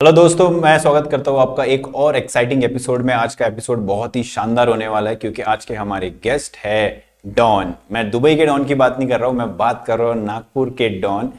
Hello दोस्तों, मैं स्वागत करता हूँ आपका एक और एक्साइटिंग एपिसोड में। आज का एपिसोड बहुत ही शानदार होने वाला है, क्योंकि आज के हमारे गेस्ट है डॉन मैं दुबई के डॉन की बात नहीं कर रहा हूँ, मैं बात कर रहा हूँ नागपुर के डॉन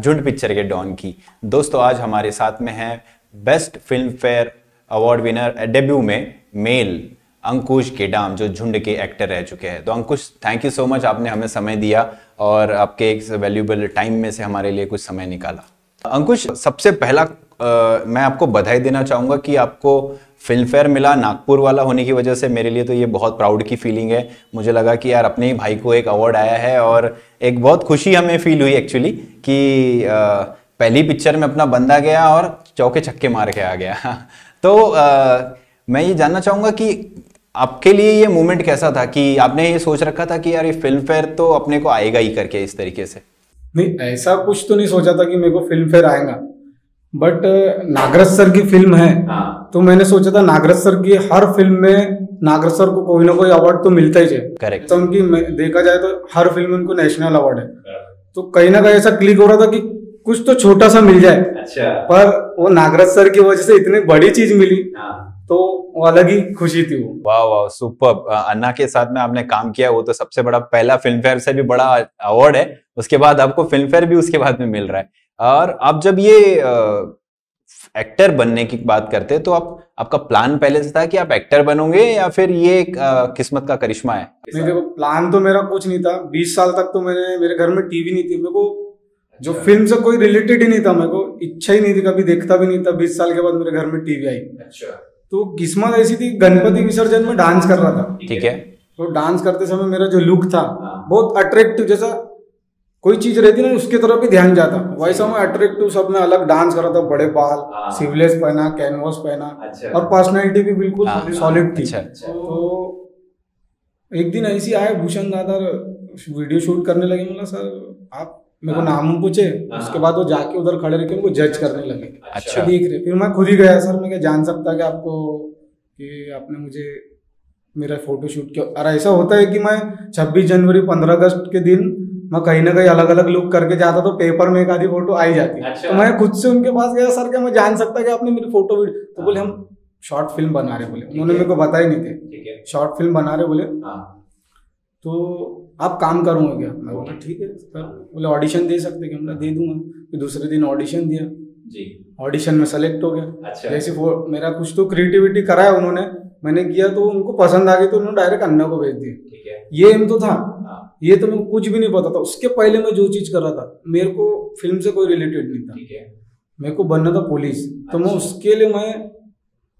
झुंड पिक्चर के डॉन की। दोस्तों, आज हमारे साथ में है best Filmfare award winner debut में मेल अंकुश केडाम जो झुंड के एक्टर रह चुके हैं। तो Ankush thank you so much आपने हमें समय दिया और आपके एक वैल्यूबल टाइम में से हमारे लिए कुछ समय निकाला। अंकुश, सबसे पहला आ, मैं आपको बधाई देना चाहूँगा कि आपको फ़िल्म फेयर मिला नागपुर वाला होने की वजह से मेरे लिए तो ये बहुत प्राउड की फीलिंग है। मुझे लगा कि यार अपने ही भाई को एक अवार्ड आया है और एक बहुत खुशी हमें फील हुई एक्चुअली कि आ, पहली पिक्चर में अपना बंदा गया और चौके छक्के मार के आ गया। तो आ, मैं ये जानना चाहूँगा कि आपके लिए ये मोमेंट कैसा था कि आपने ये सोच रखा था कि यार ये फ़िल्म फेयर तो अपने को आएगा ही करके इस तरीके से? नहीं ऐसा कुछ तो नहीं सोचा था कि मेरे को फ़िल्म फेयर आएगा। बट नागरज सर की फ़िल्म है। हाँ। तो मैंने सोचा था नागरज सर की हर फ़िल्म में नागरज सर को कोई ना कोई अवार्ड तो मिलता ही है। करेक्ट तो उनकी देखा जाए तो हर फ़िल्म में उनको नेशनल अवार्ड है। तो कहीं ना कहीं ऐसा क्लिक हो रहा था कि कुछ तो छोटा सा मिल जाए। अच्छा। पर वो नागरज सर की वजह से इतनी बड़ी चीज़ मिली। हाँ। तो वो अलग ही खुशी थी वो। वाह वाह सुपर अन्ना के साथ में आपने काम किया वो तो सबसे बड़ा पहला फ़िल्म फेयर से भी बड़ा अवार्ड है। उसके बाद आपको फ़िल्म फेयर भी उसके बाद में मिल रहा है। और आप जब ये एक्टर बनने की बात करते हैं तो आप आपका प्लान पहले से था कि आप एक्टर बनोगे या फिर ये आ, किस्मत का करिश्मा है? नहीं देखो प्लान तो मेरा कुछ नहीं था। बीस साल तक तो मैंने मेरे घर में टीवी नहीं थी। मेरे को जो अच्छा। फ़िल्म से कोई रिलेटेड ही नहीं था। मेरे को इच्छा ही नहीं थी कभी देखता भी नहीं था। बीस साल के बाद मेरे घर में टीवी आई। अच्छा। तो किस्मत ऐसी थी गणपति विसर्जन में डांस कर रहा था। ठीक है। तो डांस करते समय मेरा जो लुक था हाँ। बहुत अट्रैक्टिव जैसा कोई चीज़ रहती ना उसके तरफ़ भी ध्यान जाता। वैसा मैं अट्रैक्टिव सब में अलग डांस कर रहा था बड़े बाल सिवलेस हाँ। पहना कैनवास पहना अच्छा। और पर्सनैलिटी भी बिल्कुल सॉलिड हाँ, थी। अच्छा, अच्छा। तो एक दिन ऐसी आए भूषण दादा वीडियो शूट करने लगे बोला सर आप मेरे को हाँ। नाम पूछे उसके बाद वो जाके उधर खड़े रह के जज करने लगे। अच्छा। देख रहे फिर मैं खुद ही गया सर मैं क्या जान सकता कि आपको कि आपने मुझे मेरा फ़ोटो शूट किया? और ऐसा होता है कि मैं 26 जनवरी 15 अगस्त के दिन मैं कहीं ना कहीं अलग अलग लुक करके जाता तो पेपर में एक आधी फ़ोटो आई जाती। अच्छा। तो मैं खुद से उनके पास गया सर क्या मैं जान सकता कि आपने मेरी फ़ोटो तो बोले हम शॉर्ट फ़िल्म बना रहे बोले। उन्होंने मेरे को बता ही नहीं थे। शॉर्ट फ़िल्म बना रहे बोले। हाँ। तो आप काम करूँगा क्या? मैं बोला ठीक है सर। बोले ऑडिशन दे सकते क्या? मैं दे दूँगा। फिर दूसरे दिन ऑडिशन दिया। जी। ऑडिशन में सेलेक्ट हो गया। अच्छा। जैसे मेरा कुछ तो क्रिएटिविटी कराया उन्होंने मैंने किया तो उनको पसंद आ गई तो उन्होंने डायरेक्ट अन्ना को भेज दिया। ये एम तो था। ये तो मैं कुछ भी नहीं पता था। उसके पहले मैं जो चीज़ कर रहा था मेरे को फ़िल्म से कोई रिलेटेड नहीं था। मेरे को बनना था पुलिस तो मैं अच्छा। उसके लिए मैं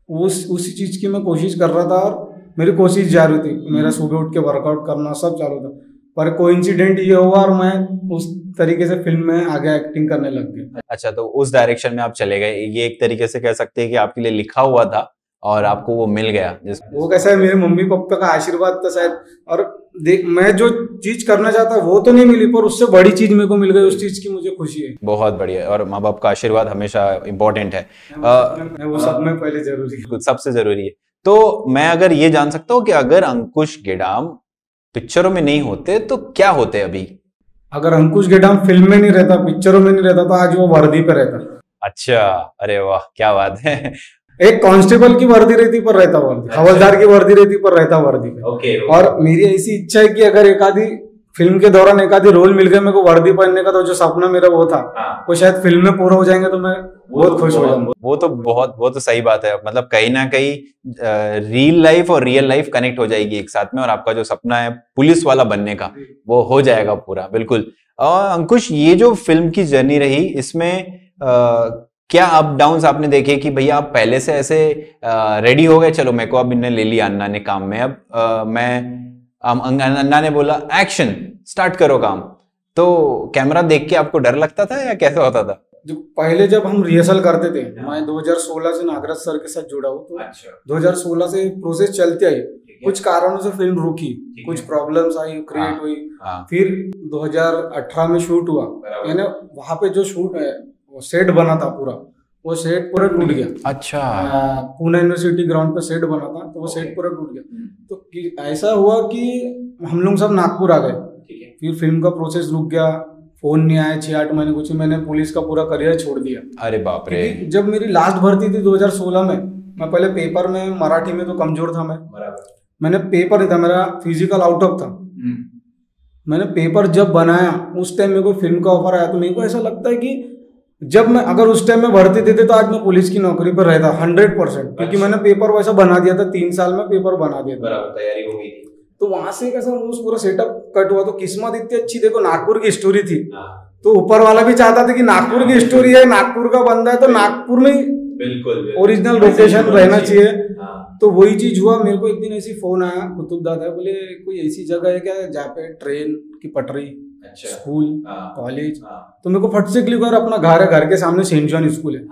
उस उसी चीज़ की मैं कोशिश कर रहा था और मेरी कोशिश जारी थी। मेरा हम्म। सुबह उठ के वर्कआउट करना सब चालू था। पर कोई इंसिडेंट ये हुआ और मैं उस तरीके से फ़िल्म में आगे एक्टिंग करने लग गया। अच्छा तो उस डायरेक्शन में आप चले गए। ये एक तरीके से कह सकते हैं कि आपके लिए लिखा हुआ था और आपको वो मिल गया। वो कैसा है मेरे मम्मी पापा का आशीर्वाद था शायद। और देख मैं जो चीज़ करना चाहता वो तो नहीं मिली पर उससे बड़ी चीज़ मेरे को मिल गई उस चीज़ की मुझे खुशी है। बहुत बढ़िया और माँ बाप का आशीर्वाद हमेशा इम्पोर्टेंट है। वो सब में पहले ज़रूरी है। सबसे ज़रूरी है। तो मैं अगर ये जान सकता हूँ कि अगर अंकुश गेडाम पिक्चरों में नहीं होते तो क्या होते अभी? अगर अंकुश गेडाम फ़िल्म में नहीं रहता पिक्चरों में नहीं रहता तो आज वो वर्दी पे रहता। अच्छा अरे वाह क्या बात है। एक कांस्टेबल की वर्दी रहती पर रहता वर्दी अच्छा। हवलदार की वर्दी रहती पर रहता वर्दी पे ओके, ओके। और मेरी ऐसी इच्छा है कि अगर एक आधी फ़िल्म के दौरान एक आधी रोल मिल गया मेरे को वर्दी पहनने का तो जो सपना मेरा वो था हाँ। वो शायद फ़िल्म में पूरा हो जाएँगे तो मैं बहुत तो खुश हो जाऊँगा वो तो बहुत वो तो सही बात है मतलब कहीं ना कहीं रियल लाइफ और रियल लाइफ कनेक्ट हो जाएगी एक साथ में और आपका जो सपना है पुलिस वाला बनने का वो हो जाएगा पूरा बिल्कुल अंकुश ये जो फ़िल्म की जर्नी रही इसमें क्या अप डाउन आपने देखे कि भैया आप पहले से ऐसे रेडी हो गए? चलो मेरे को अब इन्हें ले लिया अन्ना ने काम में। अब आ, मैं अन्ना ने बोला एक्शन स्टार्ट करो काम. तो कैमरा देख के आपको डर लगता था या कैसा होता था? जो पहले जब हम रिहर्सल करते थे मैं 2016 से नागराज सर के साथ जुड़ा हूँ तो अच्छा। 2016 से प्रोसेस चलती आई। कुछ कारणों से फ़िल्म रुकी कुछ प्रॉब्लम्स आई क्रिएट हाँ, हुई। हाँ। फिर 2018 में शूट हुआ। यानी वहाँ पे जो शूट है वो सेट बना था पूरा। वो सेट पूरा टूट गया। अच्छा। पुणे यूनिवर्सिटी ग्राउंड पे सेट बना था तो वो सेट पूरा टूट गया। हम्म। तो ऐसा हुआ कि हम लोग सब नागपुर आ गए। फिर फ़िल्म का प्रोसेस रुक गया फ़ोन नहीं आया छह आठ महीने कुछ मैंने पुलिस का पूरा करियर छोड़ दिया। अरे बाप रे। जब मेरी लास्ट भर्ती थी 2016 में मैं पहले पेपर में मराठी में तो कमज़ोर था मैं। मैंने पेपर नहीं था मेरा फ़िज़िकल आउट ऑफ़ था। हम्म। मैंने पेपर जब बनाया उस टाइम मेरे को फ़िल्म का ऑफ़र आया तो मेरे को ऐसा लगता है कि जब मैं अगर उस टाइम में भर्ती देते तो आज मैं पुलिस की नौकरी पर रहता हंड्रेड परसेंट क्योंकि अच्छा। मैंने पेपर वैसा बना दिया था तीन साल में पेपर बना दिया था। तैयारी हो गई थी। तो वहाँ से कैसा उस पूरा सेटअप कट हुआ तो किस्मत इतनी अच्छी देखो नागपुर की स्टोरी थी। हाँ। तो ऊपर वाला भी चाहता था कि नागपुर की स्टोरी है नागपुर का बंदा है तो नागपुर में बिल्कुल। ओरिजिनल लोकेशन रहना चाहिए। हाँ। तो वही चीज़ हुआ मेरे को एक दिन ऐसी फ़ोन आया कुतुब दादा बोले कोई ऐसी जगह है क्या जहाँ पे ट्रेन की पटरी अच्छा। School college. हाँ। हाँ। तो मेरे को फट से क्लिक कर अपना घर है घर के सामने सेंट जॉन स्कूल है।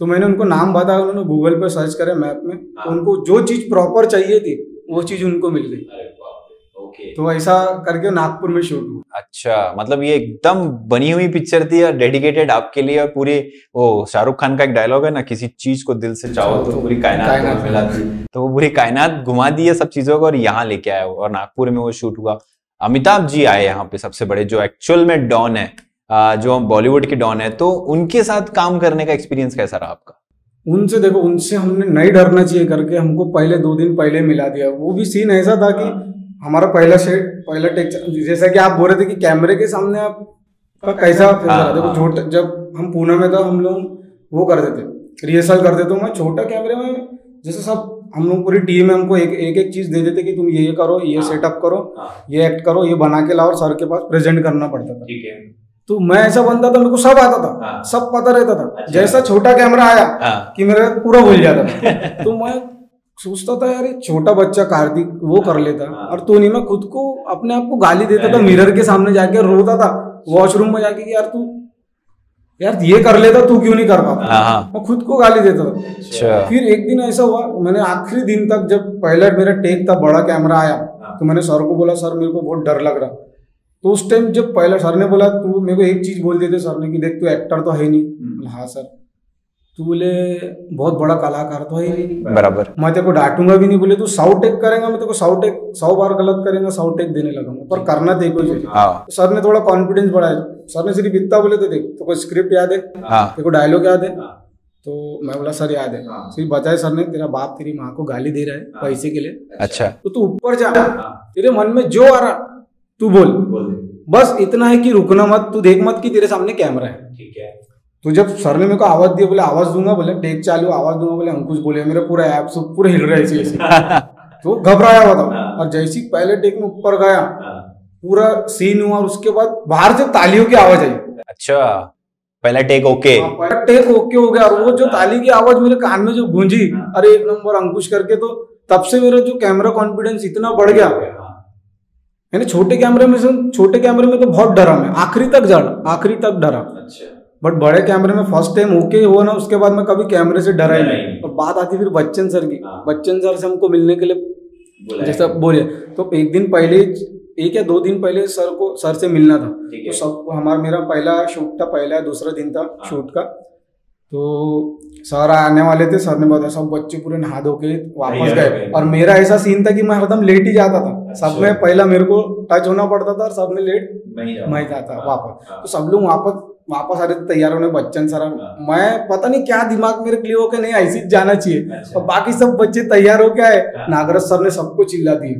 तो मैंने उनको नाम बताया उन्होंने गूगल पे सर्च करे मैप में। तो उनको जो चीज़ प्रॉपर चाहिए थी वो चीज़ उनको मिल गई। तो ऐसा करके नागपुर में शूट हुआ। अच्छा मतलब ये एकदम बनी हुई पिक्चर थी और डेडिकेटेड आपके लिए और पूरी वो शाहरुख खान का एक डायलॉग है ना किसी चीज़ को दिल से चाहो तो पूरी कायनात मिलाती तो वो पूरी कायनात घुमा दी है सब चीज़ों को और यहाँ लेके आया और नागपुर में वो शूट हुआ। अमिताभ जी आए यहाँ पे सबसे बड़े जो एक्चुअल में डॉन है जो बॉलीवुड के डॉन है तो उनके साथ काम करने का एक्सपीरियंस कैसा रहा आपका? उनसे देखो उनसे हमने नहीं डरना चाहिए करके हमको पहले दो दिन पहले मिला दिया। वो भी सीन ऐसा था कि हमारा पहला सेट पहला टेक जैसा कि आप बोल रहे थे कि कैमरे के सामने आप का कैसा हाँ, देखो हाँ। छोटा जब हम पुणे में था हम लोग वो करते थे रिहर्सल करते तो मैं छोटा कैमरे में जैसे सब हम लोग पूरी टीम में हमको एक एक एक चीज़ दे देते कि तुम ये ये करो ये सेटअप हाँ। करो ये एक्ट करो ये बना के लाओ सर के पास प्रेजेंट करना पड़ता था। ठीक है। तो मैं ऐसा बनता था मेरे को सब आता था सब पता रहता था। अच्छा। जैसा छोटा कैमरा आया कि मेरा पूरा भूल जाता था। तो मैं सोचता था यार छोटा बच्चा कार्तिक वो कर लेता। हाँ। और तो नहीं मैं खुद को अपने आप को गाली देता था मिरर के सामने जाके रोता था वॉशरूम में जाके यार तू यार ये कर लेता तू क्यों नहीं कर पाता? हाँ, हाँ। मैं खुद को गाली देता। था अच्छा। फिर एक दिन ऐसा हुआ मैंने आखिरी दिन तक जब पहले मेरा टेक था बड़ा कैमरा आया तो मैंने सर को बोला सर मेरे को बहुत डर लग रहा। तो उस टाइम जब पहले सर ने बोला तू मेरे को एक चीज़ बोल देते सर ने कि देख तू एक्टर तो है नहीं। हम्म। हाँ सर। तू बोले बहुत बड़ा कलाकार तो है बराबर। मैं तेरे को डांटूँगा भी नहीं बोले तू साउ टेक करेगा मैं तेरे को साउ टेक सौ बार गलत करेगा साउ टेक देने लगा पर करना हाँ। तो सर ने थोड़ा कॉन्फिडेंस बढ़ाया। सर ने सिर्फ़ इतना बोले तो देख तो कोई स्क्रिप्ट याद है? हाँ। तेरे को डायलॉग याद है? हाँ। तो मैं बोला सर याद है। हाँ। सिर्फ़ बताए सर ने तेरा बाप तेरी माँ को गाली दे रहा है हाँ। पैसे के लिए। अच्छा। तो तू ऊपर जा। तेरे मन में जो आ रहा तू बोल। बस इतना है कि रुकना मत तू देख मत कि तेरे सामने कैमरा है। ठीक है। तो जब सर ने मेरे को आवाज़ दिया बोले आवाज़ दूँगा बोले टेक चालू आवाज़ दूँगा बोले अंकुश बोले मेरा पूरा ऐप सब पूरे हिल रहे ऐसे तो घबराया हुआ था हाँ। और जैसी पहले टेक में ऊपर गया हाँ। पूरा सीन हुआ और उसके बाद बाहर से तालियों की आवाज़ आई। अच्छा पहला टेक ओके हाँ, पहला टेक ओके हो गया और वो जो ताली की आवाज़ मेरे कान में जो गूंजी अरे एक नंबर अंकुश करके तो तब से मेरा जो कैमरा कॉन्फिडेंस इतना बढ़ गया। यानी छोटे कैमरे में से छोटे कैमरे में तो बहुत डरा मैं आखिरी तक डरा आखिरी तक डरा। अच्छा। बट बड़े कैमरे में फ़र्स्ट टाइम ओके हुआ ना उसके बाद मैं कभी कैमरे से डरा ही नहीं। और बात आती फिर बच्चन सर की। हाँ। बच्चन सर से हमको मिलने के लिए जैसा बोले। तो एक दिन पहले एक या दो दिन पहले सर को सर से मिलना था। तो सब हमारा मेरा पहला शूट था पहला दूसरा दिन था हाँ। शूट हाँ। का। तो सर आने वाले थे सर ने बताया सब बच्चे पूरे नहा धो के वापस गए। और मेरा ऐसा सीन था कि मैं हरदम लेट ही जाता था। अच्छा। सब में पहला मेरे को टच होना पड़ता था और सब में लेट मैं जाता हाँ, वापस। तो सब लोग वापस वापस आ रहे थे तैयार होने बच्चन सर। हाँ। मैं पता नहीं क्या दिमाग मेरे क्लियर होकर नहीं ऐसी जाना चाहिए। अच्छा। और बाकी सब बच्चे तैयार हो क्या है। हाँ। नागराज सर ने सबको चिल्ला दी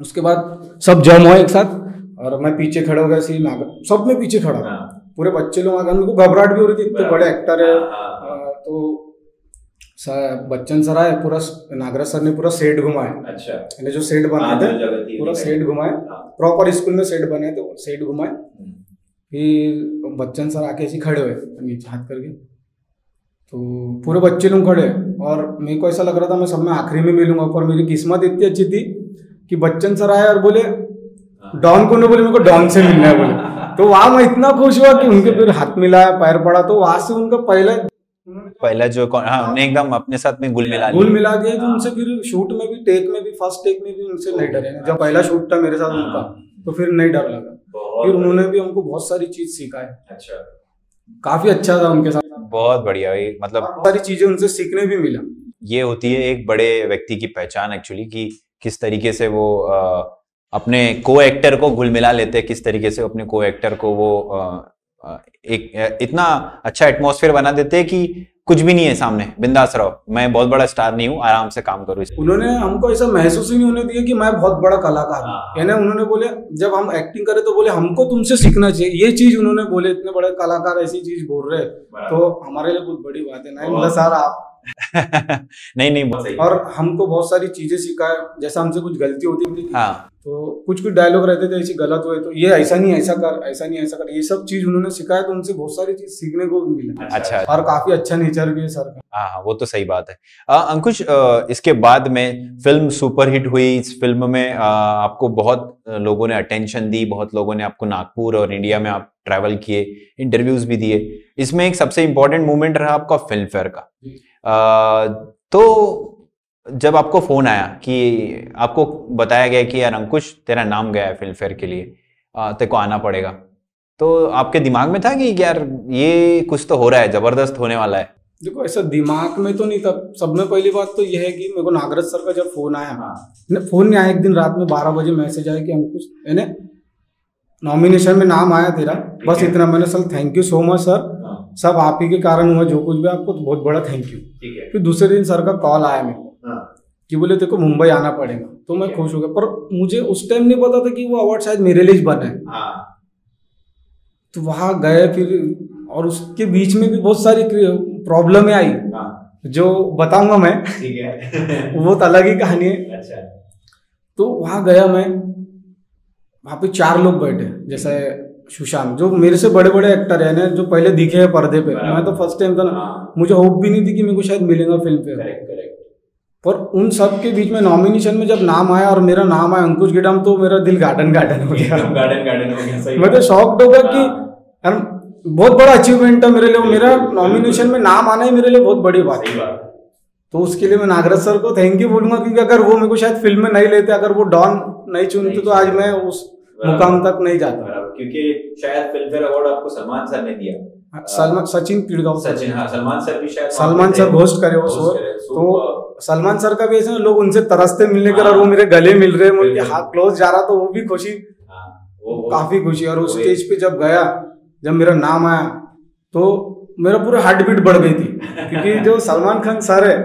उसके बाद सब जम हुआ एक साथ और मैं पीछे खड़ा हो गया सी नागर सब में पीछे खड़ा हाँ। पूरे बच्चे लोग आ गए। घबराहट भी हो रही थी इतने बड़े एक्टर है। तो बच्चन सर आए पूरा नागराज सर ने पूरा सेट घुमाए। अच्छा। जो सेट बनाए थे पूरा सेट घुमाए। प्रॉपर स्कूल में सेट बने थे सेट घुमाए। हम्म। फिर बच्चन सर आके ऐसे खड़े हुए नीचे हाथ करके। तो पूरे बच्चे लोग खड़े। और मेरे को ऐसा लग रहा था मैं सब में आखिरी में मिलूँगा पर मेरी किस्मत इतनी अच्छी थी कि बच्चन सर आए और बोले डॉन को नहीं बोले मेरे को डॉन से मिलना है बोले। तो वहाँ मैं इतना खुश हुआ कि उनके फिर हाथ मिलाया पैर पड़ा तो वहाँ से उनका पहला पहला जो हाँ उन्हें एकदम अपने साथ में गुल मिला गुल मिला दिया तो उनसे फिर शूट में भी टेक में भी फ़र्स्ट टेक में भी उनसे नहीं डरे। जब पहला शूट था मेरे साथ उनका तो फिर नहीं डर लगा। फिर उन्होंने भी हमको बहुत सारी चीज़ सिखा है अच्छा। काफ़ी अच्छा था उनके साथ। बहुत बढ़िया मतलब बहुत सारी चीज़ें उनसे सीखने भी मिला। ये होती है एक बड़े व्यक्ति की पहचान एक्चुअली कि किस तरीके से वो आ, अपने को एक्टर को घुल मिला लेते हैं किस तरीके से अपने को एक्टर को वो एक इतना अच्छा एटमोसफेयर बना देते हैं कि कुछ भी नहीं है सामने। बिंदास रहो। मैं बहुत बड़ा स्टार नहीं हूँ आराम से काम करो उन्होंने हमको ऐसा महसूस ही नहीं होने दिया कि मैं बहुत बड़ा कलाकार हूँ। हाँ। यानी उन्होंने बोले जब हम एक्टिंग करें तो बोले हमको तुमसे सीखना चाहिए। ये चीज़ उन्होंने बोले इतने बड़े कलाकार ऐसी चीज़ बोल रहे तो हमारे लिए बहुत बड़ी बात है। नहीं सर आप नहीं नहीं बहुत सही। और हमको बहुत सारी चीज़ें सिखाया जैसा हमसे कुछ गलती होती थी। हाँ। तो कुछ कुछ डायलॉग रहते थे ऐसी गलत हुए तो ये ऐसा नहीं ऐसा कर ऐसा नहीं ऐसा कर ये सब चीज़ उन्होंने सिखाया तो उनसे बहुत सारी चीज़ सीखने को भी मिला। अच्छा, अच्छा। और काफ़ी अच्छा नेचर भी है सर का। हाँ, हाँ वो तो सही बात है। आ, अंकुश आ, इसके बाद में फ़िल्म सुपरहिट हुई इस फ़िल्म में आ, आपको बहुत लोगों ने अटेंशन दी बहुत लोगों ने आपको नागपुर और इंडिया में आप ट्रैवल किए इंटरव्यूज़ भी दिए। इसमें एक सबसे इंपॉर्टेंट मोमेंट रहा आपका फ़िल्म फेयर का तो जब आपको फ़ोन आया कि आपको बताया गया कि यार अंकुश तेरा नाम गया है फ़िल्म फेयर के लिए तेरे को आना पड़ेगा। तो आपके दिमाग में था कि यार ये कुछ तो हो रहा है ज़बरदस्त होने वाला है? देखो ऐसा दिमाग में तो नहीं था। सब में पहली बात तो यह है कि मेरे को नागराज सर का जब फ़ोन आया हाँ। फ़ोन नहीं आया एक दिन रात में बारह बजे मैसेज आया कि अंकुश यानी नॉमिनेशन में नाम आया तेरा। बस इतना मैंने sir thank you so much sir सब आप ही के कारण हुआ जो कुछ भी आपको तो बहुत बड़ा थैंक यू फिर दूसरे दिन सर का कॉल आया मेरे को हाँ। कि बोले तेरे को मुंबई आना पड़ेगा। तो मैं खुश हो गया। पर मुझे उस टाइम नहीं पता था कि वो अवार्ड शायद मेरे लिए बना है। हाँ। तो वहाँ गए फिर और उसके बीच में भी बहुत सारी प्रॉब्लम आई। हाँ। जो बताऊँगा मैं। ठीक है। वो तो अलग ही कहानी है। अच्छा। तो वहाँ गया मैं। वहाँ पे चार लोग बैठे जैसे सुशांत जो मेरे से बड़े बड़े एक्टर है ना जो पहले दिखे हैं पर्दे पे मैं तो फ़र्स्ट टाइम था ना हाँ। मुझे होप भी नहीं थी कि मेरे को शायद मिलेगा फ़िल्म पे। पर उन सब के बीच में नॉमिनेशन में जब नाम आया और मेरा नाम आया अंकुश गिडम तो मेरा दिल गार्डन गार्डन हो गया। गार्डन गार्डन हो गया मैं तो शॉक्ड हो गया कि हाँ। यार बहुत बड़ा अचीवमेंट है मेरे लिए मेरा नॉमिनेशन में नाम आना ही मेरे लिए बहुत बड़ी बात है तो उसके लिए मैं नागराज सर को थैंक यू बोलूँगा क्योंकि अगर वो मेरे को शायद फ़िल्म में नहीं लेते अगर वो डॉन नहीं चुनते तो आज मैं उस मुकाम तक नहीं जाता। क्योंकि शायद फ़िल्म फेयर अवार्ड आपको सलमान सर ने दिया। हाँ, सलमान सचिन पिड़गांव सचिन हाँ सलमान सर भी शायद सलमान सर होस्ट करे वो शो तो सलमान सर का भी ऐसे लोग उनसे तरसते मिलने के और वो मेरे गले मिल रहे हैं उनके हाथ क्लोज जा रहा तो वो भी खुशी। हाँ, काफ़ी खुशी। और उस स्टेज पे जब गया जब मेरा नाम आया तो मेरा पूरा हार्ट बीट बढ़ गई थी। क्योंकि जो सलमान खान सर है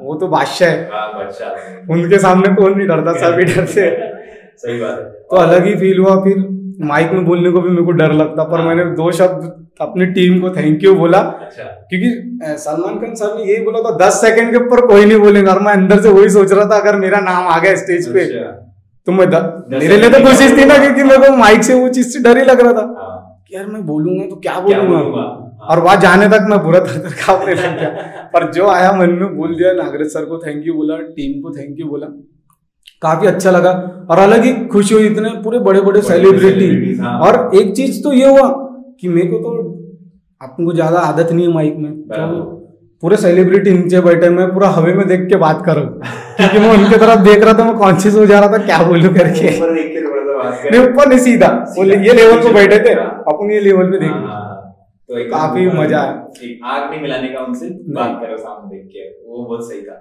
वो तो बादशाह है। उनके सामने कौन नहीं डरता सभी डरते सही बात है। तो अलग ही फील हुआ फिर। माइक में बोलने को भी मेरे को डर लगता पर हाँ। मैंने दो शब्द अपनी टीम को थैंक यू बोला अच्छा। क्योंकि सलमान खान सर ने यही बोला था दस सेकंड के ऊपर कोई नहीं बोलेगा और मैं अंदर से वही सोच रहा था अगर मेरा नाम आ गया स्टेज पे अच्छा। तो मैं मेरे लिए तो कोशिश थी ना क्योंकि मेरे को माइक से वो चीज़ से डर ही लग रहा था हाँ। यार मैं बोलूँगा तो क्या बोलूँगा हाँ। और वहाँ जाने तक मैं बुरा थर थर कांपने लग गया पर जो आया मन में बोल दिया नागराज सर को थैंक यू बोला टीम को थैंक यू बोला काफ़ी अच्छा लगा। और अलग ही खुशी हुई इतने पूरे बड़े बड़े सेलिब्रिटी हाँ। और एक चीज़ तो ये हुआ कि मेरे को तो आपको ज़्यादा आदत नहीं है माइक में। तो पूरे सेलिब्रिटी नीचे बैठे मैं पूरा हवे में देख के बात करूँ। क्योंकि मैं उनके तरफ़ देख रहा था मैं कॉन्शियस हो जा रहा था क्या बोलू करके। ऊपर नहीं सीधा। ये लेवल पे बैठे थे हाँ। अपन ये लेवल पे देख हाँ, तो काफ़ी मज़ा आया। आग नहीं मिलाने का उनसे बात करो सामने देख के। वो बहुत सही था।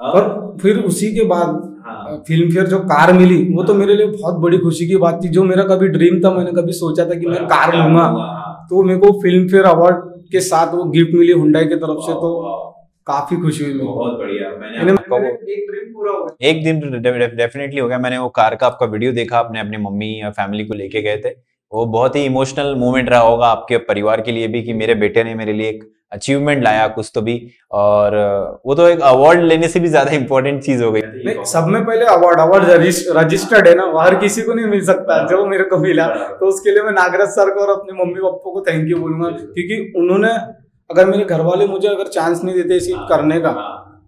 और फिर उसी के बाद हाँ। फ़िल्म फेयर जो कार मिली वो तो मेरे लिए बहुत बड़ी खुशी की बात थी। जो मेरा कभी ड्रीम था मैंने कभी सोचा था कि मैं कार लूँगा। हाँ। तो मेरे को फ़िल्म फेयर अवार्ड के साथ वो गिफ्ट मिली हुंडई की तरफ़ से तो काफ़ी खुशी हुई बहुत बढ़िया। मैंने एक ड्रीम पूरा हो गया। एक दिन डेफिनेटली हो गया। मैंने वो कार का आपका वीडियो देखा अपने अपने मम्मी या फैमिली को लेके गए थे। वो बहुत ही इमोशनल मोमेंट रहा होगा आपके परिवार के लिए भी कि मेरे बेटे ने मेरे लिए एक अचीवमेंट लाया कुछ तो भी और वो तो एक अवार्ड लेने से भी ज़्यादा इंपॉर्टेंट चीज़ हो गई। सब में पहले अवार्ड अवार्ड रजिस्टर्ड है ना हर किसी को नहीं मिल सकता जो मेरे को मिला। तो उसके लिए मैं नागराज सर को और अपने मम्मी पापा को थैंक यू बोलूँगा क्योंकि उन्होंने अगर मेरे घर वाले मुझे अगर चांस नहीं देते इसी करने का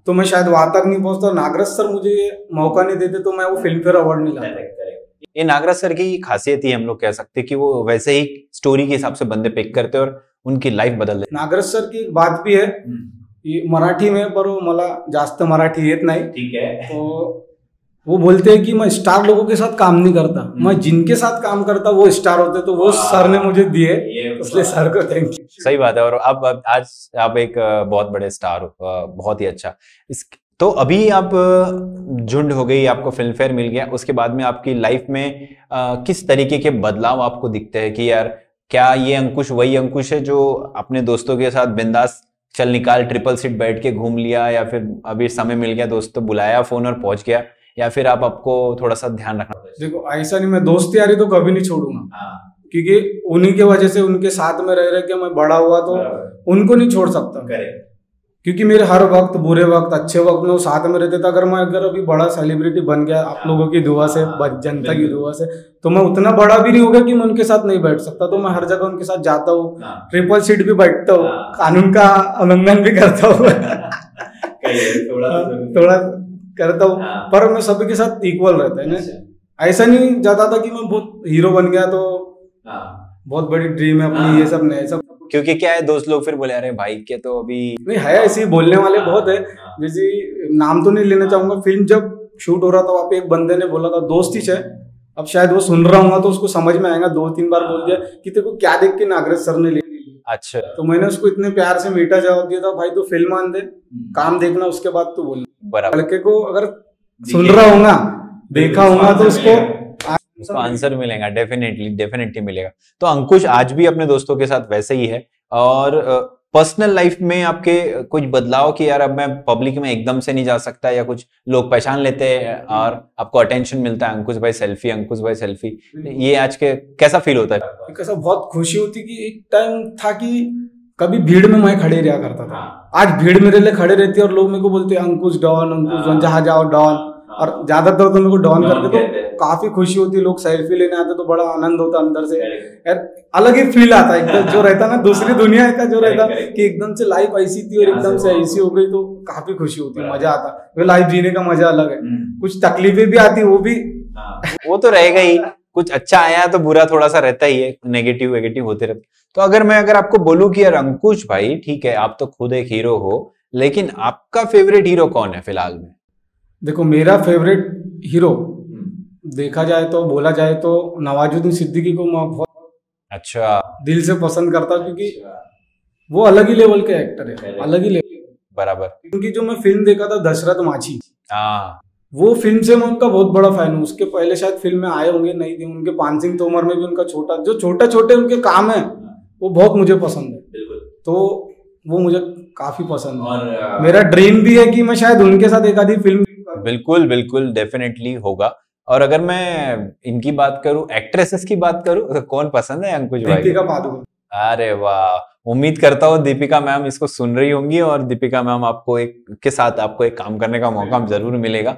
तो मैं शायद वहाँ तक नहीं पहुँचता नागराज सर मुझे मौका नहीं देते तो मैं वो फ़िल्म फेयर अवार्ड नहीं लाता। ये नागराज सर की खासियत ही हम लोग कह सकते कि वो वैसे ही स्टोरी के हिसाब से बंदे पिक करते और उनकी लाईफ बदल नागराज सर की बात भी है हम्म। मराठी में पर मला जास्त मराठी येत नाही। ठीक है। तो वो बोलते हैं कि मैं स्टार लोगों के साथ काम नहीं करता। हम्म। मैं जिनके साथ काम करता वो स्टार होते तो वो सर ने मुझे दिए। इसलिए सर को थैंक यू सही बात है और अब आज आप एक बहुत बड़े स्टार हो बहुत ही अच्छा। इस तो तो अभी आप झुंड हो गई आपको फ़िल्म फेयर मिल गया उसके बाद में आपकी लाइफ में आ, किस तरीके के बदलाव आपको दिखते हैं कि यार क्या ये अंकुश वही अंकुश है जो अपने दोस्तों के साथ बिंदास चल निकाल ट्रिपल सीट बैठ के घूम लिया या फिर अभी समय मिल गया दोस्त बुलाया फ़ोन और पहुँच गया या फिर आप आपको थोड़ा सा ध्यान रखना देखो ऐसा नहीं मैं दोस्त यारी तो कभी नहीं छोड़ूँगा। हाँ। क्योंकि उन्हीं के वजह से उनके साथ में रह रहे के मैं बड़ा हुआ तो उनको नहीं छोड़ सकता। क्योंकि मेरे हर वक्त बुरे वक्त अच्छे वक्त में वो साथ में रहते थे। अगर मैं अगर अभी बड़ा सेलिब्रिटी बन गया आप लोगों की दुआ से जनता की दुआ से तो मैं उतना बड़ा भी नहीं होगा कि मैं उनके साथ नहीं बैठ सकता। तो मैं हर जगह उनके साथ जाता हूँ ट्रिपल हाँ। सीट भी बैठता हूँ हाँ। कानून का उल्लंघन भी करता हूँ। थोड़ा करता हूँ। हाँ। पर मैं सभी के साथ इक्वल रहता है ना अच्छा। ऐसा नहीं जाता था कि मैं बहुत हीरो बन गया तो बहुत बड़ी ड्रीम है अपनी ये सब नहीं सब। क्योंकि क्या है दोस्त लोग फिर बोले अरे भाई के तो अभी नहीं है ऐसे बोलने वाले हाँ, बहुत है। हाँ। जैसे नाम तो नहीं लेना चाहूँगा फ़िल्म जब शूट हो रहा था वहाँ पे एक बंदे ने बोला था दोस्त ही है अब शायद वो सुन रहा हूँ तो उसको समझ में आएगा दो तीन बार बोल दिया कि तेरे को क्या देख के नागराज सर ने ले अच्छा। तो मैंने उसको इतने प्यार से मीठा जवाब दिया था भाई तू तो फ़िल्म आन दे हम्म। काम देखना उसके बाद तू बोल। लड़के को अगर सुन रहा हूँ देखा होगा तो उसको उसको आंसर मिलेगा डेफिनेटली डेफिनेटली मिलेगा। तो अंकुश आज भी अपने दोस्तों के साथ वैसे ही है और पर्सनल लाइफ में आपके कुछ बदलाव कि यार अब मैं पब्लिक में एकदम से नहीं जा सकता या कुछ लोग पहचान लेते हैं और आपको अटेंशन मिलता है अंकुश भाई सेल्फी अंकुश भाई सेल्फी ये आज के कैसा फील होता है? कैसा बहुत खुशी होती कि एक टाइम था कि कभी भीड़ में मैं खड़े रहा करता था। हाँ। आज भीड़ मेरे लिए खड़े रहती है और लोग मेरे को बोलते हैं अंकुश डॉन अंकुश हाँ। जहाँ जाओ डॉन। और ज़्यादातर तो मेरे को डॉन करते तो काफ़ी खुशी होती है लोग सेल्फी लेने आते तो बड़ा आनंद होता अंदर से। यार अलग ही फील आता है एकदम जो रहता ना दूसरी दुनिया का जो रहता कि एकदम से लाइफ ऐसी थी और एकदम से ऐसी हो गई तो काफ़ी खुशी होती है मज़ा आता लाइफ जीने का मज़ा अलग है। हम्म। कुछ तकलीफें भी आती वो भी हाँ। वो तो रहेगा ही कुछ अच्छा आया तो बुरा थोड़ा सा रहता ही है नेगेटिव वेगेटिव होते रहते तो अगर मैं अगर आपको बोलूँ कि यार अंकुश भाई ठीक है आप तो खुद एक हीरो हो लेकिन आपका फेवरेट हीरो कौन है फ़िलहाल में? देखो मेरा फेवरेट हीरो देखा जाए तो बोला जाए तो नवाजुद्दीन सिद्दीकी को मैं बहुत अच्छा। दिल से पसंद करता क्योंकि वो अलग ही लेवल के एक्टर है अलग ही लेवल बराबर। क्योंकि जो मैं फ़िल्म देखा था दशरथ माछी हाँ। वो फ़िल्म से मैं उनका बहुत बड़ा फ़ैन हूँ। उसके पहले शायद फ़िल्म में आए होंगे नहीं थे उनके पान सिंह तोमर में भी उनका छोटा जो छोटे छोटे उनके काम है वो बहुत मुझे पसंद है। तो वो मुझे काफ़ी पसंद है। मेरा ड्रीम भी है कि मैं शायद उनके साथ एक आधी फ़िल्म बिल्कुल बिल्कुल डेफिनेटली होगा। और अगर मैं इनकी बात करूँ एक्ट्रेसेस की बात करूँ तो कौन पसंद है अंकुश भाई? दीपिका पादुकोण। अरे वाह! उम्मीद करता हूँ दीपिका मैम इसको सुन रही होंगी और दीपिका मैम आपको एक के साथ आपको एक काम करने का मौका ज़रूर मिलेगा।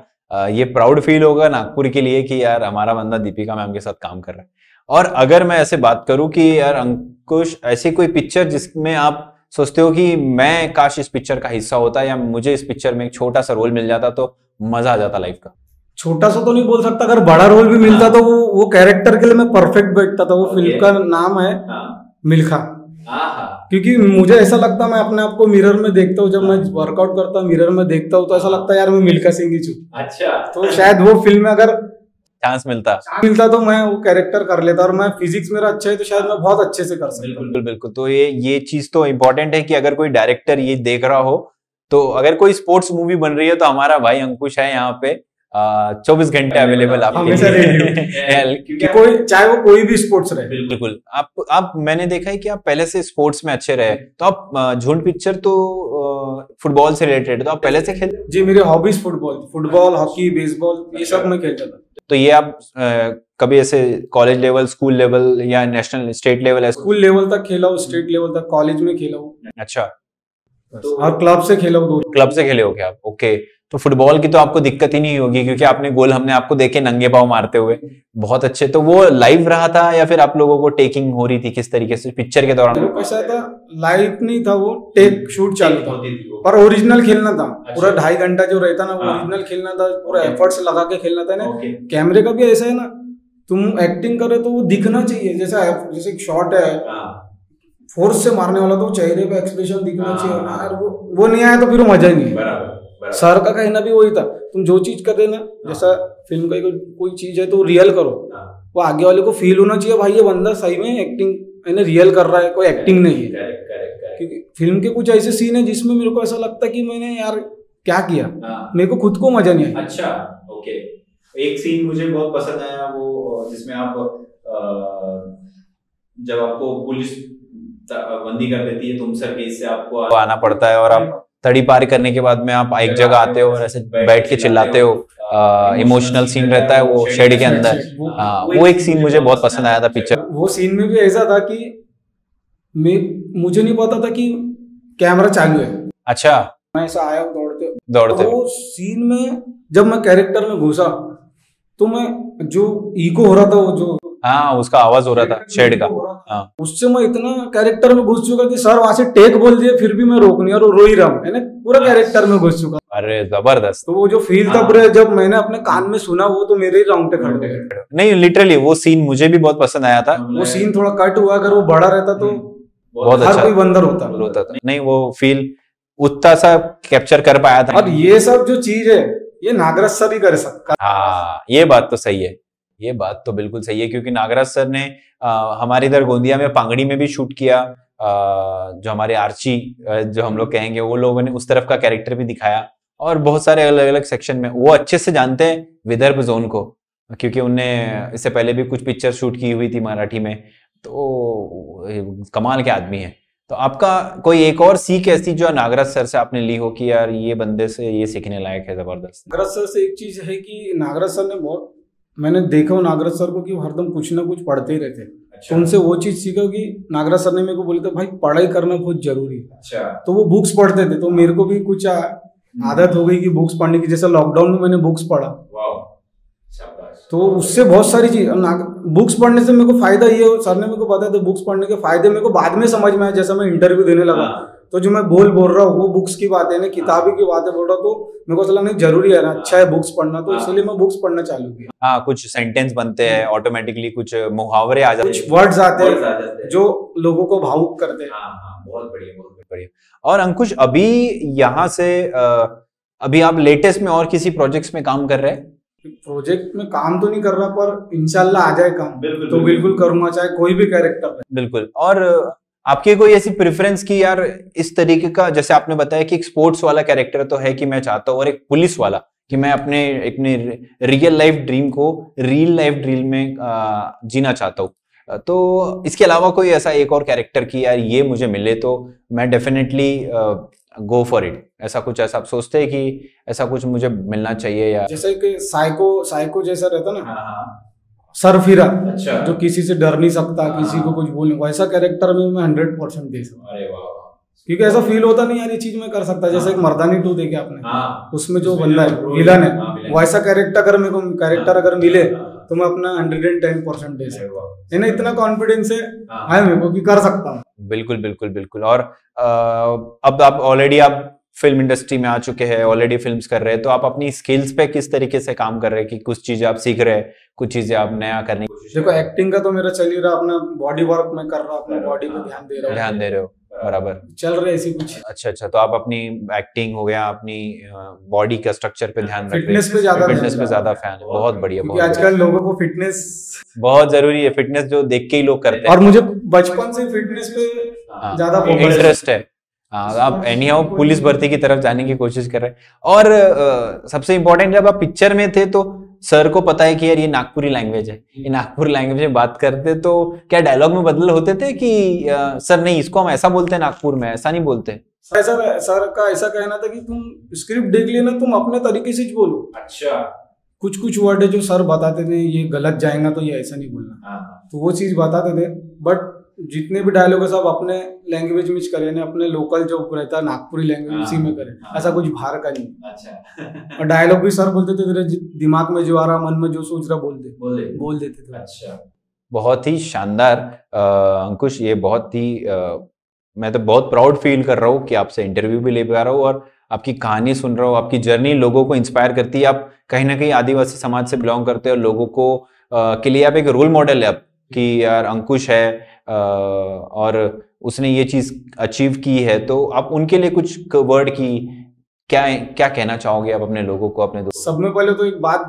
ये प्राउड फील होगा नागपुर के लिए कि यार हमारा बंदा दीपिका मैम के साथ काम कर रहा है। और अगर मैं ऐसे बात करूँ कि यार अंकुश ऐसी कोई पिक्चर जिसमें आप सोचते हो कि मैं काश इस पिक्चर का हिस्सा होता या मुझे इस पिक्चर में एक छोटा सा रोल मिल जाता तो मज़ा आ जाता लाइफ का। छोटा सा तो नहीं बोल सकता अगर बड़ा रोल भी मिलता तो वो वो कैरेक्टर के लिए मैं परफेक्ट बैठता था वो फ़िल्म का नाम है हाँ। मिल्खा। क्योंकि मुझे ऐसा लगता मैं अपने आप को मिरर में देखता हूँ जब मैं वर्कआउट करता हूँ मिरर में देखता हूँ तो ऐसा लगता है यार मैं मिल्खा सिंह ही छू। अच्छा। तो शायद वो फ़िल्म में अगर चांस मिलता। मिलता तो मैं वो कैरेक्टर कर लेता और मैं फिजिक्स मेरा अच्छा है तो शायद मैं बहुत अच्छे से कर सकता। बिल्कुल बिल्कुल। तो ये ये चीज़ तो इम्पोर्टेंट है कि अगर कोई डायरेक्टर ये देख रहा हो तो अगर कोई स्पोर्ट्स मूवी बन रही है तो हमारा भाई अंकुश है यहाँ पे चौबीस घंटे अवेलेबल आपके कोई चाहे वो कोई भी स्पोर्ट्स रहे। बिल्कुल। आप आप मैंने देखा है कि आप पहले से स्पोर्ट्स में अच्छे रहे। तो आप झुंड पिक्चर तो फुटबॉल से रिलेटेड तो आप पहले से खेल जी मेरे hobbies football football hockey baseball ये सब मैं खेलता था। तो ये आप कभी ऐसे कॉलेज लेवल स्कूल लेवल या national state level school level तक खेला हूँ स्टेट लेवल तक कॉलेज में खेला हूँ। अच्छा। तो और क्लब से खेला हूँ क्लब से खेले हो क्या? आप ओके तो फुटबॉल की तो आपको दिक्कत ही नहीं होगी क्योंकि आपने गोल हमने आपको देखे नंगे पाव मारते हुए बहुत अच्छे तो वो लाइव रहा था या फिर आप लोगों को टेकिंग हो रही थी? किस तरीके से? पिक्चर के दौरान? कैसा था लाइव नहीं था वो टेक शूट चालू था। पर ओरिजिनल खेलना था। अच्छा। पूरा ढाई घंटा जो रहता ना वो ओरिजिनल हाँ। खेलना था पूरा एफर्ट्स लगा के खेलना था ना। कैमरे का भी ऐसा है ना तुम एक्टिंग करे तो वो दिखना चाहिए। जैसा जैसे एक शॉट है। फोर्स हाँ। से मारने वाला तो चेहरे पे एक्सप्रेशन दिखना हाँ, चाहिए वो वो नहीं आया तो फिर मज़ा ही नहीं सर का कहना भी वही था तुम जो चीज़ कर रहे ना जैसा फ़िल्म का कोई चीज़ है तो रियल करो। हाँ। वो आगे वाले को फील होना चाहिए भाई ये बंदा सही में एक्टिंग मैंने रियल कर रहा है कोई एक्टिंग नहीं है। क्योंकि फ़िल्म के कुछ ऐसे सीन है जिसमें मेरे को ऐसा लगता है कि मैंने यार क्या किया। हाँ, मेरे को खुद को मज़ा नहीं आया। अच्छा ओके एक सीन मुझे बहुत पसंद आया वो जिसमें आप जब आपको पुलिस बंदी कर देती है तुम सर केस से आपको आना पड़ता है और आप तड़ी पार करने के बाद में आप एक जगह आते हो और ऐसे बैठ के चिल्लाते हो। इमोशनल सीन रहता है वो शेड के अंदर। वो- हाँ, वो एक सीन मुझे बहुत पसंद आया था पिक्चर वो सीन में भी ऐसा था कि मैं मुझे नहीं पता था कि कैमरा चालू है। अच्छा। मैं ऐसा आया दौड़ते दौड़ते वो सीन में जब मैं कैरेक्टर में घुसा तो मैं जो इको हो रहा था वो जो हाँ उसका आवाज़ हो रहा था शेड का। हाँ। उससे मैं इतना कैरेक्टर में घुस चुका कि सर वहाँ से टेक बोल दिए फिर भी मैं रोक नहीं और रो ही रहा हूँ मैंने पूरा कैरेक्टर में घुस चुका। अरे ज़बरदस्त। तो वो जो फील था हाँ। पूरे जब मैंने अपने कान में सुना वो तो मेरे ही राउंडे खड़े गए। नहीं लिटरली वो सीन मुझे भी बहुत पसंद आया था। वो सीन थोड़ा कट हुआ अगर वो बड़ा रहता तो बहुत हर अच्छा। कोई बंदर होता। होता था। नहीं वो फील उतना सा कैप्चर कर पाया था। और ये सब जो चीज़ है ये नागराज सर ही कर सकता। हाँ ये बात तो सही है। ये बात तो बिल्कुल सही है क्योंकि नागराज सर ने आ, हमारे इधर गोंदिया में पांगड़ी में भी शूट किया। आ, जो हमारे आर्ची जो हम लोग कहेंगे वो लोगों ने उस तरफ़ का कैरेक्टर भी दिखाया। और बहुत सारे अलग अलग सेक्शन में वो अच्छे से जानते हैं विदर्भ जोन को क्योंकि उनने इससे पहले भी कुछ पिक्चर शूट की हुई थी मराठी में। तो कमाल के आदमी है। तो आपका कोई एक और सीख ऐसी जो नागराज सर से आपने ली हो कि यार ये बंदे से ये सीखने लायक है ज़बरदस्त? नागराज सर से एक चीज़ है कि नागराज सर ने बहुत मैंने देखा नागराज सर को कि वो हरदम कुछ ना कुछ पढ़ते ही रहते अच्छा। तो उनसे वो चीज़ सीखा कि नागराज सर ने मेरे को बोला था भाई पढ़ाई करना बहुत ज़रूरी है। अच्छा। तो वो बुक्स पढ़ते थे तो मेरे को भी कुछ आदत हो गई कि बुक्स पढ़ने की। जैसे लॉकडाउन में मैंने बुक्स पढ़ा। तो उससे बहुत सारी चीज़ बुक्स पढ़ने से मेरे को फ़ायदा ये सर ने मेरे को बताया था बुक्स पढ़ने के फ़ायदे मेरे को बाद में समझ में आया जैसा मैं इंटरव्यू देने लगा। हाँ। तो जो मैं बोल बोल रहा हूँ वो बुक्स की बातें ना किताबी की बातें बोल रहा हूँ तो मेरे को चला नहीं ज़रूरी है ना अच्छा है बुक्स पढ़ना तो। इसलिए मैं बुक्स पढ़ना चालू किया। हाँ कुछ सेंटेंस बनते हैं ऑटोमेटिकली कुछ मुहावरे आ जाते कुछ हैं। वर्ड्स आते हैं। जो लोगों को भावुक करते हैं। हाँ हाँ बहुत बढ़िया बहुत बढ़िया। और अंकुश अभी यहाँ से अभी आप लेटेस्ट में और किसी प्रोजेक्ट्स में काम कर रहे हैं? प्रोजेक्ट में काम तो नहीं कर रहा पर इंशाल्लाह आ जाए काम। बिल्कुल, तो बिल्कुल। बिल्कुल करूँगा चाहे कोई भी कैरेक्टर बिल्कुल। और आपकी कोई ऐसी प्रेफरेंस की यार इस तरीके का जैसे आपने बताया कि एक स्पोर्ट्स वाला कैरेक्टर तो है कि मैं चाहता हूँ और एक पुलिस वाला कि मैं अपने अपने रियल लाइफ ड्रीम को रियल लाइफ ड्रीम में जीना चाहता हूँ। तो इसके अलावा कोई ऐसा एक और कैरेक्टर की यार ये मुझे मिले तो मैं डेफिनेटली गो फॉर इट ऐसा कुछ ऐसा आप सोचते हैं कि ऐसा कुछ मुझे मिलना चाहिए या जैसे कि साइको साइको जैसा रहता ना। हाँ। सरफिरा अच्छा। जो किसी से डर नहीं सकता हाँ। किसी को कुछ बोल नहीं वैसा कैरेक्टर में मैं हंड्रेड परसेंट दे सकता क्योंकि ऐसा फील होता नहीं यार ये चीज़ मैं कर सकता जैसे एक मर्दानी टू देखे आपने। हाँ। उसमें जो बंदा है विलन है, हाँ, है। वैसा कैरेक्टर अगर मेरे को कैरेक्टर अगर मिले हाँ, तो मैं अपना हंड्रेड एंड टेन परसेंट दे सकता। हूँ। इतना कॉन्फिडेंस है हाँ। मेरे को कि कर सकता हूँ। बिल्कुल बिल्कुल बिल्कुल। और अ, अब आप ऑलरेडी आप फ़िल्म इंडस्ट्री में आ चुके हैं ऑलरेडी फ़िल्म कर रहे हैं तो आप अपनी स्किल्स पे किस तरीके से काम कर रहे हैं कि कुछ चीज़ें आप सीख रहे हैं कुछ चीज़ें आप नया करने देखो हैं? एक्टिंग का तो मेरा चल ही रहा अपना बॉडी वर्क में कर रहा अपना बॉडी पे ध्यान दे रहा हूँ। ध्यान दे रहे हो बराबर। चल रहे ऐसी कुछ। अच्छा अच्छा तो आप अपनी एक्टिंग हो गया अपनी बॉडी का स्ट्रक्चर पे ध्यान फिटनेस पे ज़्यादा फिटनेस पे ज़्यादा फ़ैन है। बहुत बढ़िया बहुत आजकल लोगों को फिटनेस बहुत ज़रूरी है फिटनेस जो देख के ही लोग करते हैं। और मुझे बचपन से फिटनेस पे ज़्यादा इंटरेस्ट है। हाँ, आप एनी हाउ पुलिस भर्ती की तरफ़ जाने की कोशिश कर रहे हैं। और अ, सबसे इम्पोर्टेंट जब आप पिक्चर में थे तो सर को पता है कि यार ये नागपुरी लैंग्वेज है। ये नागपुरी लैंग्वेज में बात करते तो क्या डायलॉग में बदल होते थे कि अ, सर नहीं इसको हम ऐसा बोलते हैं नागपुर में ऐसा नहीं बोलते? ऐसा सर का ऐसा कहना था कि तुम स्क्रिप्ट देख लेना तुम अपने तरीके से बोलो। अच्छा। कुछ कुछ वर्ड है जो सर बताते थे ये गलत जाएगा तो ये ऐसा नहीं बोलना। तो वो चीज़ बताते थे बट जितने भी डायलॉग है सब अपने लैंग्वेज में करे ना अपने लोकल जो रहता है नागपुरी लैंग्वेज उसी में करे। हाँ। ऐसा कुछ बाहर का नहीं। अच्छा। और डायलॉग भी सर बोलते थे तेरे दिमाग में जो आ रहा मन में जो सोच रहा बोल दे। बोल देते थे। अच्छा। बहुत ही शानदार अंकुश ये बहुत ही अ, मैं तो बहुत प्राउड फील कर रहा हूँ कि आपसे इंटरव्यू भी ले पा रहा हूँ और आपकी कहानी सुन रहा हूँ आपकी जर्नी लोगों को इंस्पायर करती है। आप कहीं ना कहीं आदिवासी समाज से बिलोंग करते हो लोगों को अ, के लिए आप एक रोल मॉडल है आप कि यार अंकुश है और उसने ये चीज़ अचीव की है तो आप उनके लिए कुछ वर्ड की क्या क्या कहना चाहोगे आप अपने लोगों को अपने दोस्तों? सब में पहले तो एक बात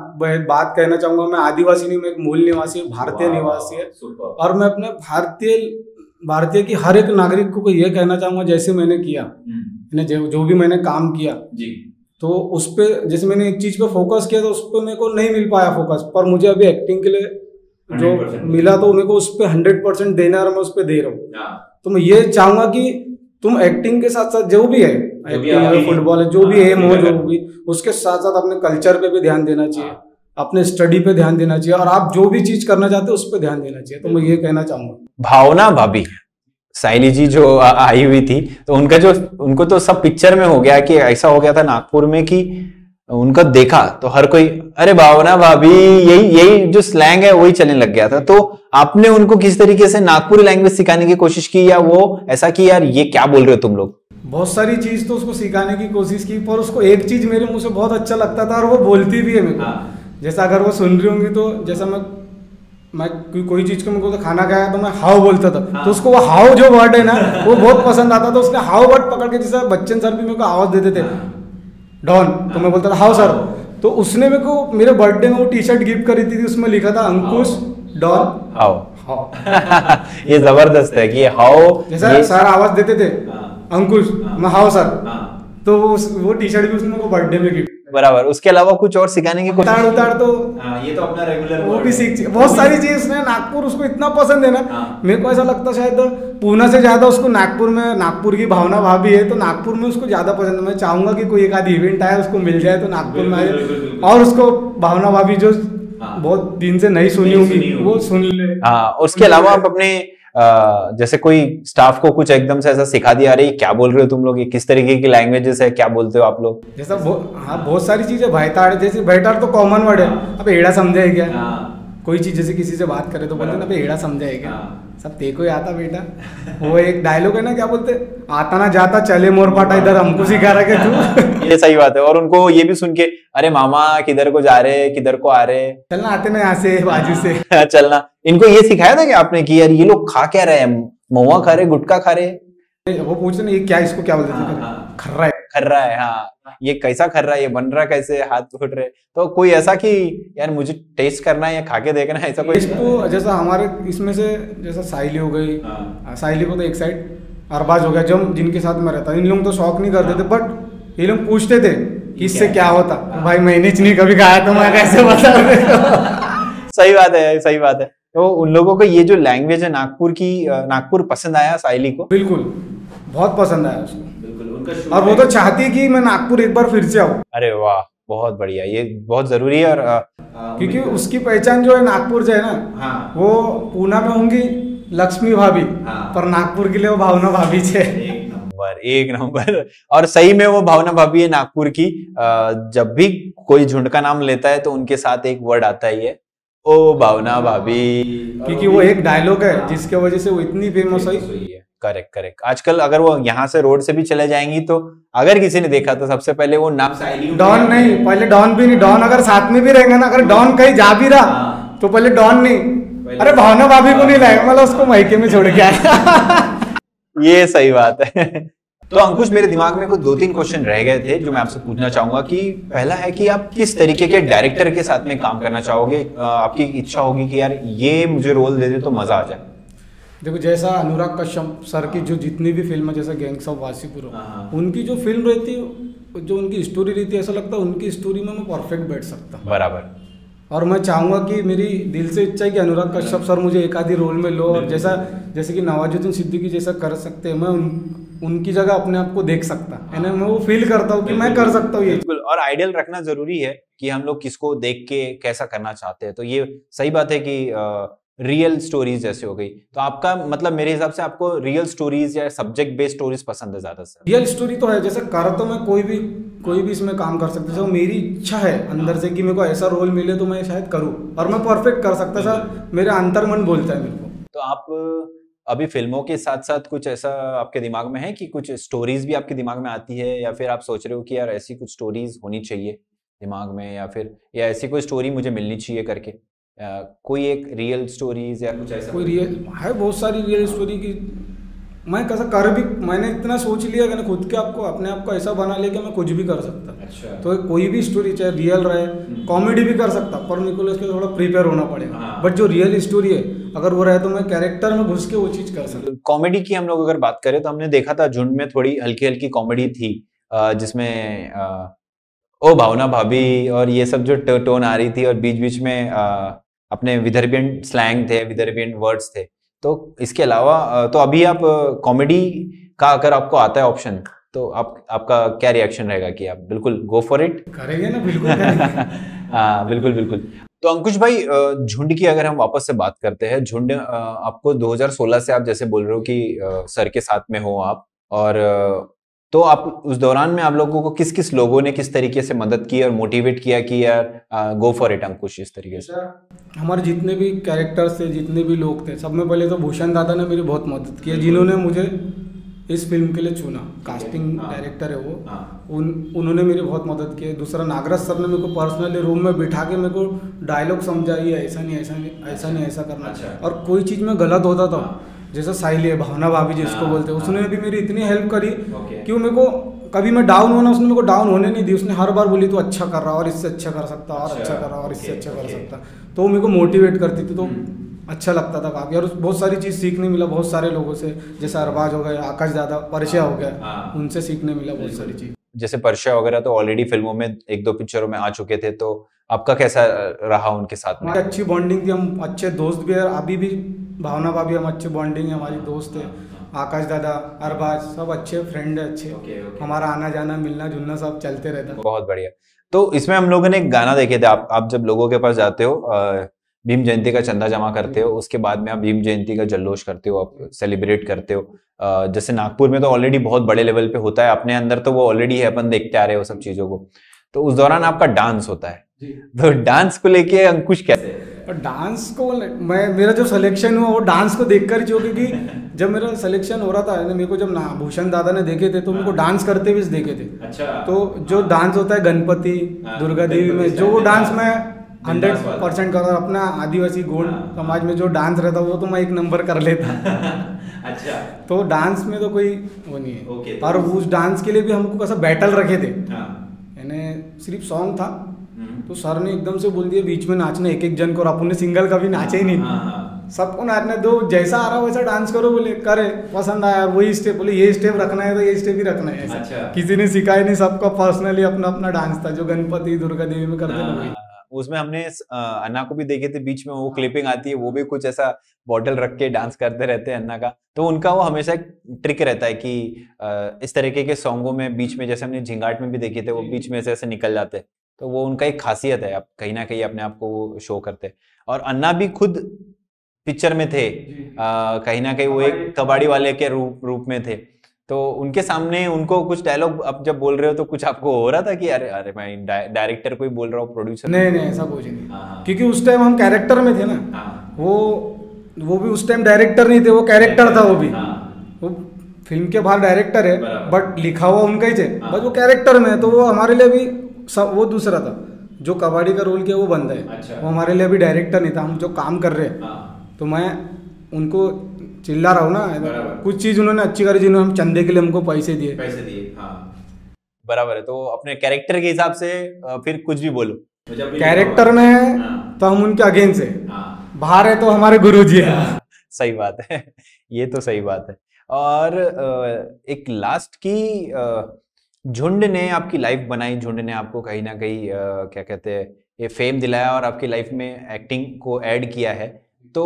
बात कहना चाहूँगा मैं आदिवासी नहीं मैं एक मूल निवासी भारतीय निवासी है। और मैं अपने भारतीय भारतीय की हर एक नागरिक को यह कहना चाहूँगा जैसे मैंने किया जो, जो भी मैंने काम किया जी। तो उस पर जैसे मैंने एक चीज़ पे फोकस किया तो उस पर मेरे को नहीं मिल पाया फोकस पर मुझे अभी एक्टिंग के लिए जो मिला तो मेरे को उस पर हंड्रेड परसेंट देना और मैं उस पर दे रहा हूँ। हाँ। तो मैं ये चाहूँगा कि तुम एक्टिंग के साथ साथ जो भी है एक्टिंग है फुटबॉल है जो भी है मोह जो भी उसके साथ साथ अपने कल्चर पे भी ध्यान देना चाहिए हाँ। अपने स्टडी पे ध्यान देना चाहिए और आप जो भी चीज़ करना चाहते हो उस पर ध्यान देना चाहिए। तो मैं ये कहना चाहूँगा। भावना भाभी साइली जी जो आई हुई थी तो उनका जो उनको तो सब पिक्चर में हो गया कि ऐसा हो गया था नागपुर में कि उनका देखा तो हर कोई अरे भावना भाभी यही यही जो स्लैंग है वही चलने लग गया था। तो आपने उनको किस तरीके से नागपुरी लैंग्वेज सिखाने की कोशिश की या वो ऐसा कि यार ये क्या बोल रहे हो तुम लोग? बहुत सारी चीज़ तो उसको सिखाने की कोशिश की पर उसको एक चीज़ मेरे मुँह से बहुत अच्छा लगता था और वो बोलती भी है मेरे को। हाँ। जैसा अगर वो सुन रही होंगी तो जैसा मैं मैं कोई कोई चीज़ को मेरे को तो खाना खाया तो मैं हाव बोलता था। हाँ। तो उसको वो हाव जो वर्ड है ना वो बहुत पसंद आता था उसने हाव वर्ड पकड़ के जैसा बच्चन सर भी मेरे को आवाज़ देते थे। डॉन तो मैं बोलता था हाउ सर। तो उसने मेरे को मेरे बर्थडे में वो टी शर्ट गिफ्ट करी थी उसमें लिखा था अंकुश डॉन। हाउ। ये ज़बरदस्त है कि हाउ जैसा सर आवाज़ देते थे हाँ। अंकुश हाँ। मैं हाउ सर। हाँ। तो वो वो टी शर्ट भी उसने मेरे को बर्थडे में गिफ्ट बराबर। उसके अलावा कुछ और सिखाने की उतार उतार तो आ, ये तो अपना रेगुलर वो भी सीख बहुत सारी चीज़ उसने नागपुर उसको इतना पसंद है ना। मेरे को ऐसा लगता शायद पूना से ज़्यादा उसको नागपुर में नागपुर की भावना भाभी है तो नागपुर में उसको ज़्यादा पसंद है। मैं चाहूँगा कि कोई एक आधी इवेंट आए उसको मिल जाए तो नागपुर में आए। और उसको भावना भाभी जो बहुत दिन से नहीं सुनी होगी। वो सुन ले। हाँ उसके अलावा आप अपने जैसे कोई स्टाफ को कुछ एकदम से ऐसा सिखा दिया अरे क्या बोल रहे हो तुम लोग ये किस तरीके की लैंग्वेजेस है क्या बोलते हो आप लोग जैसा हाँ बहुत सारी चीज़ें भाईताड़ जैसे भाईताड़ तो कॉमन वर्ड है। अब एड़ा समझाएगा क्या हाँ। कोई चीज़ जैसे किसी से बात करे तो बोलते ना एड़ा समझाएगा क्या हाँ। सब देखो ही आता बेटा। वो एक डायलॉग है ना क्या बोलते आता ना जाता चले मोर पाटा इधर हमको सिखा रहा तू। ये सही बात है और उनको ये भी सुन के अरे मामा किधर को जा रहे किधर को आ रहे चलना आते ना यहाँ से बाजू से। चलना। इनको ये सिखाया था कि आपने कि यार ये लोग खा क्या रहे हैं? महुआ खा रहे गुटका खा रहे वो पूछते ना ये क्या इसको क्या बोलते हाँ, हाँ। खर्रा है। खर्रा है हाँ। ये कैसा खर रहा है? ये बन रहा कैसे? हाथ फुट रहे। तो कोई ऐसा कि यार मुझे टेस्ट करना है या खा के देखना है? ऐसा कोई इसको जैसा हमारे इसमें से जैसा साइली हो गई। हाँ। साइली को तो एक साइड अरबाज हो गया जब जिनके साथ में रहता इन लोग तो शौक नहीं करते थे बट ये लोग पूछते थे इससे क्या? होता? भाई मैंने नहीं कभी खाया तो मैं कैसे बता सही बात है सही बात है। तो उन लोगों को ये जो लैंग्वेज है नागपुर की नागपुर पसंद आया साइली को? बिल्कुल बहुत पसंद आया उसको। बिल्कुल और वो तो चाहती है कि मैं नागपुर एक बार फिर से आऊँ। अरे वाह बहुत बढ़िया ये बहुत ज़रूरी है और आ, क्योंकि उसकी पहचान जो है नागपुर से है ना हाँ। वो पूना में होंगी लक्ष्मी भाभी हाँ। पर नागपुर के लिए वो भावना भाभी से नंबर। एक नंबर। और सही में वो भावना भाभी है नागपुर की जब भी कोई झुंड का नाम लेता है तो उनके साथ एक वर्ड आता ही है। ओ भावना भाभी। क्योंकि वो एक डायलॉग है जिसके वजह से वो इतनी फ़ेमस हुई। करेक्ट करेक्ट आजकल अगर वो यहाँ से रोड से भी चले जाएँगी तो अगर किसी ने देखा तो सबसे पहले वो नाम डॉन नहीं पहले डॉन भी नहीं। डॉन अगर साथ में भी रहेंगे ना अगर डॉन कहीं जा भी रहा हाँ। तो पहले डॉन नहीं। अरे भावना भाभी को नहीं लाएगा मतलब उसको मायके में छोड़ के आया। ये सही बात है। तो अंकुश मेरे दिमाग में कुछ दो तीन क्वेश्चन रह गए थे जो मैं आपसे पूछना चाहूँगा कि पहला है कि आप किस तरीके के डायरेक्टर के साथ में काम करना चाहोगे? आपकी इच्छा होगी कि यार ये मुझे रोल दे दे तो मज़ा आ जाए। देखो जैसा अनुराग कश्यप सर की जो जितनी भी फ़िल्म है जैसा गैंग्स ऑफ़ वासीपुर उनकी जो फ़िल्म रहती है जो उनकी स्टोरी रहती है ऐसा लगता है उनकी स्टोरी में मैं परफेक्ट बैठ सकता हूँ। बराबर। और मैं चाहूँगा कि मेरी दिल से इच्छा है कि अनुराग कश्यप सर मुझे एक आधी रोल में लो और जैसा जैसे कि नवाजुद्दीन सिद्दीकी जैसा कर सकते हैं मैं उन, उनकी जगह अपने आप को देख सकता। है ना? मैं वो फील करता हूँ कि मैं कर सकता हूँ ये। बिल्कुल। और आइडियल रखना ज़रूरी है कि हम लोग किसको देख के कैसा करना चाहते हैं। तो ये सही बात है कि रियल स्टोरीज जैसे हो गई। तो आपका मतलब मेरे हिसाब से आपको रियल स्टोरीज या सब्जेक्ट बेस्ड स्टोरीज पसंद है ज़्यादा से। रियल स्टोरी तो है जैसे कर तो मैं कोई भी कोई भी इसमें काम कर सकता हूँ मेरी इच्छा है अंदर से कि मेरे को ऐसा रोल मिले तो मैं शायद करूँ। और मैं परफेक्ट कर सकता सर मेरे अंतर मन बोलता है मेरे को। तो आप अभी फ़िल्मों के साथ साथ कुछ ऐसा आपके दिमाग में है कि कुछ स्टोरीज भी आपके दिमाग में आती है? या फिर आप सोच रहे हो कि यार ऐसी कुछ स्टोरीज होनी चाहिए दिमाग में? या फिर या ऐसी कोई स्टोरी मुझे मिलनी चाहिए करके? कोई एक रियल स्टोरीज या कुछ ऐसा? कोई रियल है बहुत सारी रियल स्टोरी की। मैं कैसा कर भी मैंने इतना सोच लिया कि खुद के आपको अपने आप को ऐसा बना लिया कि मैं कुछ भी कर सकता। अच्छा। तो कोई भी स्टोरी चाहे रियल रहे कॉमेडी हम्म। भी कर सकता पर मेरे को इसके थोड़ा प्रिपेयर होना पड़ेगा। हाँ। बट जो रियल स्टोरी है अगर वो रहे तो मैं कैरेक्टर में घुस के वो चीज़ कर सकता। कॉमेडी की हम लोग अगर बात करें तो हमने देखा था झुंड में थोड़ी हल्की हल्की कॉमेडी थी जिसमें ओ भावना भाभी और ये सब जो टोन आ रही थी और बीच बीच में अपने विदर्भियन स्लैंग थे विदर्भियन वर्ड्स थे। तो इसके अलावा तो अभी आप कॉमेडी का अगर आपको आता है ऑप्शन तो आप आपका क्या रिएक्शन रहेगा कि आप बिल्कुल गो फॉर इट करेंगे ना बिल्कुल हाँ बिल्कुल बिल्कुल। तो अंकुश भाई झुंड की अगर हम वापस से बात करते हैं झुंड आपको 2016 से आप जैसे बोल रहे हो कि सर के साथ में हो आप और तो आप उस दौरान में आप लोगों को किस किस लोगों ने किस तरीके से मदद की और मोटिवेट किया कि यार गो फॉर इट अंकुश इस तरीके से हमारे जितने भी कैरेक्टर्स थे जितने भी लोग थे सब में पहले तो भूषण दादा ने मेरी बहुत मदद की जिन्होंने मुझे इस फ़िल्म के लिए चुना कास्टिंग डायरेक्टर हाँ। है वो हाँ। उन उन्होंने मेरी बहुत मदद की दूसरा नागराज सर ने मेरे को पर्सनली रूम में बिठा के मेरे को डायलॉग समझाई ऐसा नहीं ऐसा नहीं ऐसा नहीं ऐसा करना अच्छा। और कोई चीज़ में गलत होता था हाँ। जैसा साइली है भावना भाभी जिसको बोलते हैं। उसने भी मेरी इतनी हेल्प करी कि वो मेरे को कभी मैं डाउन होना उसने मेरे को डाउन होने नहीं दी। उसने हर बार बोली तो अच्छा कर रहा और इससे अच्छा कर सकता और अच्छा, अच्छा कर रहा और इससे अच्छा कर सकता तो वो मेरे को मोटिवेट करती थी तो हम्म। अच्छा लगता था काफ़ी। और बहुत सारी चीज़ सीखने मिला बहुत सारे लोगों से। जैसे अरबाज हो गए आकाश दादा परिचय हो गया हाँ। उनसे सीखने मिला बहुत सारी चीज़। जैसे परिचय वगैरह तो ऑलरेडी फ़िल्मों में एक दो पिक्चरों में आ चुके थे तो आपका कैसा रहा उनके साथ में? अच्छी बॉन्डिंग थी हम अच्छे दोस्त भी है अभी भी भावना भाभी हम अच्छे बॉन्डिंग है हमारी दोस्त है आकाश दादा अरबाज सब अच्छे फ्रेंड है अच्छे। Okay, okay. हमारा आना जाना मिलना जुलना सब चलते रहता। बहुत बढ़िया। तो इसमें हम लोगों ने एक गाना देखे थे आप आप जब लोगों के पास जाते हो भीम जयंती का चंदा जमा करते हो उसके बाद में आप भीम जयंती का जल्लोश करते हो आप सेलिब्रेट करते हो जैसे नागपुर में तो ऑलरेडी बहुत बड़े लेवल पे होता है अपने अंदर तो वो ऑलरेडी है अपन देखते आ रहे हो सब चीज़ों को। तो उस दौरान आपका डांस होता है। तो डांस को लेके अंकुश कैसे डांस को मैं मेरा जो सिलेक्शन हुआ वो डांस को देखकर जो क्योंकि जब मेरा सिलेक्शन हो रहा था मेरे को जब भूषण दादा ने देखे थे तो उनको डांस करते हुए देखे थे। अच्छा। तो जो डांस होता है गणपति हाँ, दुर्गा देवी में जो वो डांस मैं हंड्रेड परसेंट कर अपना आदिवासी गोंड हाँ। समाज में जो डांस रहता वो तो मैं एक नंबर कर लेता। अच्छा। तो डांस में तो कोई वो नहीं है। Okay, और तो उस डांस के लिए भी हमको कैसा बैटल रखे थे। हाँ। यानी सिर्फ़ सॉन्ग था। तो सर ने एकदम से बोल दिया बीच में नाचना एक एक जन को और अपन ने सिंगल कभी नाचे ही नहीं। हाँ, सबको नाचने दो जैसा आ रहा वैसा डांस करो बोले करे पसंद आया वही स्टेप बोले ये स्टेप रखना है तो ये स्टेप ही रखना है। अच्छा। किसी ने सिखाया नहीं सबका पर्सनली अपना अपना डांस था जो गणपति दुर्गा देवी में करते थे। उसमें हमने अन्ना को भी देखे थे बीच में वो क्लिपिंग आती है वो भी कुछ ऐसा बॉटल रख के डांस करते रहते हैं अन्ना का। तो उनका वो हमेशा एक ट्रिक रहता है कि इस तरीके के सॉन्गों में बीच में जैसे हमने झिंगाट में भी देखे थे वो बीच में से ऐसे निकल जाते तो वो उनका एक खासियत है आप कहीं ना कहीं अपने आप को शो करते और अन्ना भी खुद पिक्चर में थे आ, कहीं ना कहीं वो एक कबाड़ी। वाले के रूप रूप में थे। तो उनके सामने उनको कुछ डायलॉग अब जब बोल रहे हो तो कुछ आपको हो रहा था कि अरे अरे मैं डायरेक्टर को ही बोल रहा हूँ प्रोड्यूसर नहीं नहीं ऐसा कुछ नहीं। हाँ, हाँ। क्योंकि उस टाइम हम कैरेक्टर में थे ना हाँ। वो वो भी उस टाइम डायरेक्टर नहीं थे वो कैरेक्टर था वो भी। वो फ़िल्म के बाहर डायरेक्टर है बट लिखा हुआ उनका ही थे। बट वो कैरेक्टर में तो वो हमारे लिए भी वो दूसरा था। जो कबाड़ी का रोल किया वो बंद है। अच्छा। वो हमारे लिए अभी डायरेक्टर नहीं था हम जो काम कर रहे हैं। तो मैं उनको चिल्ला रहा हूँ ना कुछ चीज़ उन्होंने अच्छी करी जिन्होंने हम चंदे के लिए हमको पैसे दिए। पैसे दिए हाँ। बराबर है तो अपने कैरेक्टर के हिसाब से फिर कुछ भी बोलो। कैरेक्टर में हाँ। तो हम उनके अगेंस्ट है। हाँ। बाहर है तो हमारे गुरु जी है। सही बात है ये तो सही बात है। और एक लास्ट की झुंड ने आपकी लाइफ बनाई, झुंड ने आपको कहीं ना कहीं क्या कहते हैं, ये फेम दिलाया और आपकी लाइफ में एक्टिंग को ऐड किया है। तो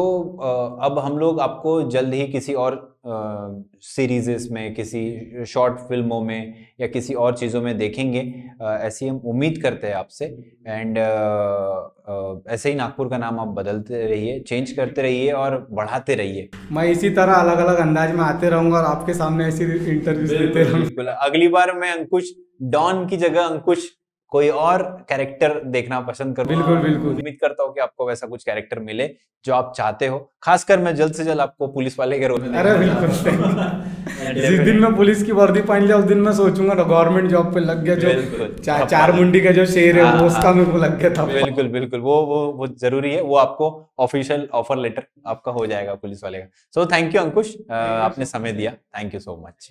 अब हम लोग आपको जल्द ही किसी और सीरीजेस में किसी शॉर्ट फ़िल्मों में या किसी और चीज़ों में देखेंगे। ऐसी हम उम्मीद करते हैं आपसे। एंड ऐसे ही नागपुर का नाम आप बदलते रहिए चेंज करते रहिए और बढ़ाते रहिए। मैं इसी तरह अलग अलग अंदाज में आते रहूँगा और आपके सामने ऐसी इंटरव्यू देते रहूँगा। अगली बार मैं अंकुश डॉन की जगह अंकुश कोई और कैरेक्टर देखना पसंद करूँ। बिल्कुल बिल्कुल। उम्मीद करता हूँ कि आपको वैसा कुछ कैरेक्टर मिले जो आप चाहते हो। खासकर मैं जल्द से जल्द आपको पुलिस वाले के रोल अरे बिल्कुल। जिस दिन मैं पुलिस की वर्दी पहन लिया उस दिन मैं सोचूँगा ना गवर्नमेंट जॉब पे लग गया जो चा, चार मुंडी का जो शेर है वो हाँ, उसका मेरे को लग गया था। बिल्कुल बिल्कुल। वो वो वो ज़रूरी है। वो आपको ऑफिशियल ऑफ़र लेटर आपका हो जाएगा पुलिस वाले का। So thank you Ankush. आपने समय दिया। Thank you so much